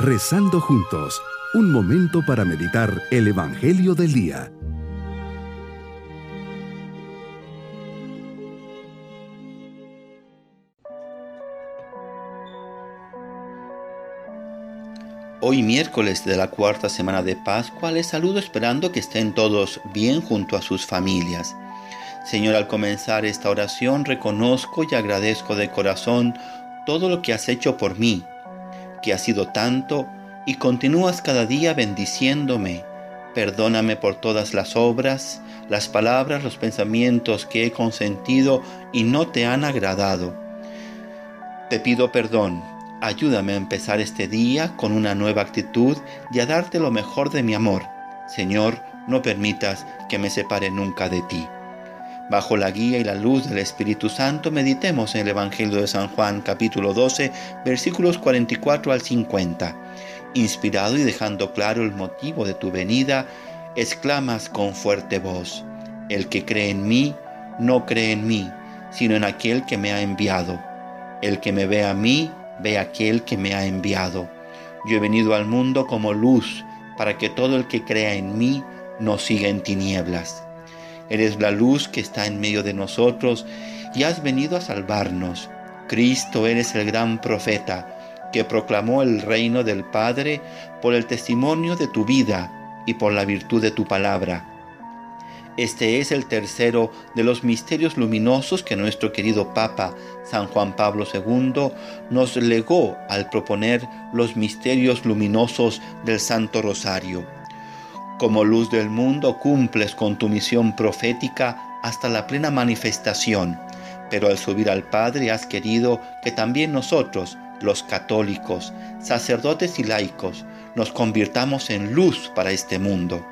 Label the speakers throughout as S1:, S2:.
S1: Rezando juntos, un momento para meditar el Evangelio del Día.
S2: Hoy miércoles de la cuarta semana de Pascua les saludo esperando que estén todos bien junto a sus familias. Señor, al comenzar esta oración reconozco y agradezco de corazón todo lo que has hecho por mí, que ha sido tanto y continúas cada día bendiciéndome. Perdóname por todas las obras, las palabras, los pensamientos que he consentido y no te han agradado. Te pido perdón Ayúdame a empezar este día con una nueva actitud y a darte lo mejor de mi amor. Señor, no permitas que me separe nunca de ti. Bajo la guía y la luz del Espíritu Santo, meditemos en el Evangelio de San Juan capítulo 12, versículos 44 al 50. Inspirado y dejando claro el motivo de tu venida, exclamas con fuerte voz, El que cree en mí, no cree en mí, sino en aquel que me ha enviado. El que me ve a mí, ve aquel que me ha enviado. Yo he venido al mundo como luz para que todo el que crea en mí no siga en tinieblas. Eres la luz que está en medio de nosotros y has venido a salvarnos. Cristo eres el gran profeta que proclamó el reino del Padre por el testimonio de tu vida y por la virtud de tu palabra. Este es el tercero de los misterios luminosos que nuestro querido Papa San Juan Pablo II nos legó al proponer los misterios luminosos del Santo Rosario. Como luz del mundo cumples con tu misión profética hasta la plena manifestación, pero al subir al Padre has querido que también nosotros, los católicos, sacerdotes y laicos, nos convirtamos en luz para este mundo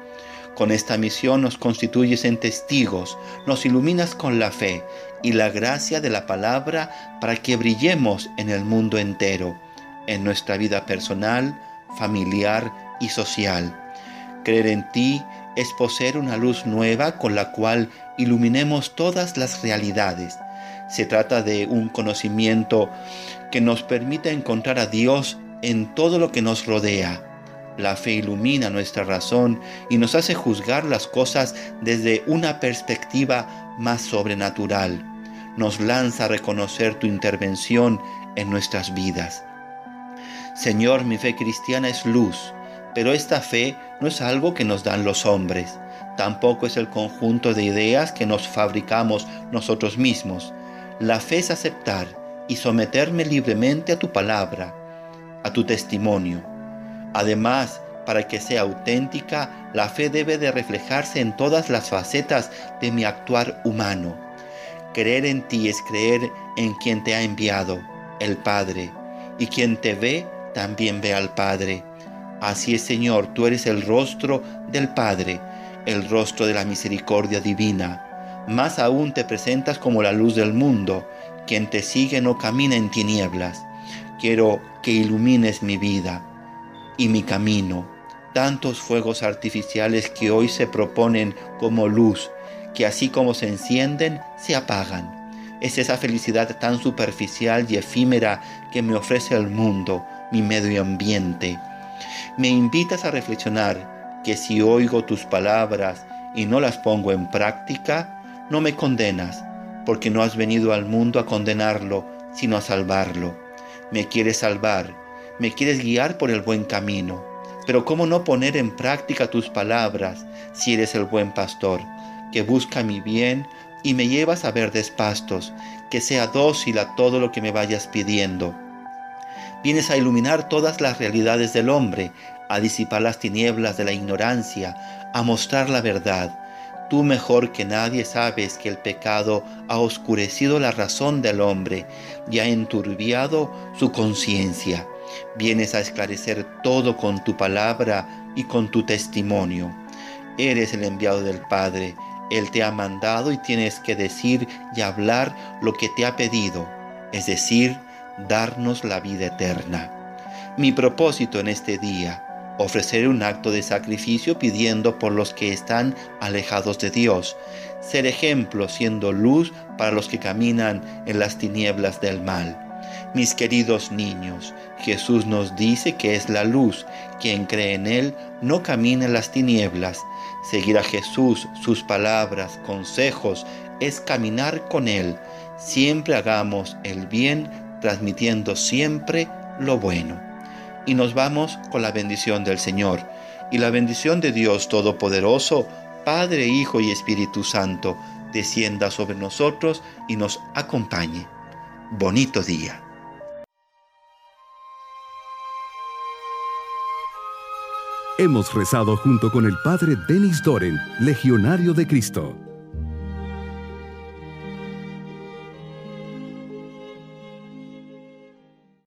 S2: con esta misión nos constituyes en testigos, nos iluminas con la fe y la gracia de la palabra para que brillemos en el mundo entero, en nuestra vida personal, familiar y social. Creer en ti es poseer una luz nueva con la cual iluminemos todas las realidades. Se trata de un conocimiento que nos permite encontrar a Dios en todo lo que nos rodea la fe ilumina nuestra razón y nos hace juzgar las cosas desde una perspectiva más sobrenatural. Nos lanza a reconocer tu intervención en nuestras vidas. Señor, mi fe cristiana es luz, pero esta fe no es algo que nos dan los hombres, tampoco es el conjunto de ideas que nos fabricamos nosotros mismos. La fe es aceptar y someterme libremente a tu palabra, a tu testimonio Además, para que sea auténtica, la fe debe de reflejarse en todas las facetas de mi actuar humano. Creer en ti es creer en quien te ha enviado, el Padre, y quien te ve también ve al Padre. Así es, Señor, tú eres el rostro del Padre, el rostro de la misericordia divina. Más aún te presentas como la luz del mundo. Quien te sigue no camina en tinieblas. Quiero que ilumines mi vida y mi camino. Tantos fuegos artificiales que hoy se proponen como luz, que así como se encienden, se apagan. Es esa felicidad tan superficial y efímera que me ofrece el mundo, mi medio ambiente. Me invitas a reflexionar que si oigo tus palabras y no las pongo en práctica, no me condenas, porque no has venido al mundo a condenarlo, sino a salvarlo. Me quieres salvar me quieres guiar por el buen camino. Pero ¿cómo no poner en práctica tus palabras si eres el buen pastor, que busca mi bien y me llevas a verdes pastos, que sea dócil a todo lo que me vayas pidiendo? Vienes a iluminar todas las realidades del hombre, a disipar las tinieblas de la ignorancia, a mostrar la verdad. Tú mejor que nadie sabes que el pecado ha oscurecido la razón del hombre y ha enturbiado su conciencia. Vienes a esclarecer todo con tu palabra y con tu testimonio. Eres el enviado del Padre. Él te ha mandado y tienes que decir y hablar lo que te ha pedido, es decir, darnos la vida eterna. Mi propósito en este día, ofrecer un acto de sacrificio pidiendo por los que están alejados de Dios, ser ejemplo siendo luz para los que caminan en las tinieblas del mal Mis queridos niños, Jesús nos dice que es la luz. Quien cree en Él no camina en las tinieblas. Seguir a Jesús, sus palabras, consejos, es caminar con Él. Siempre hagamos el bien, transmitiendo siempre lo bueno. Y nos vamos con la bendición del Señor. Y la bendición de Dios Todopoderoso, Padre, Hijo y Espíritu Santo, descienda sobre nosotros y nos acompañe. Bonito día.
S1: Hemos rezado junto con el Padre Denis Doren, Legionario de Cristo.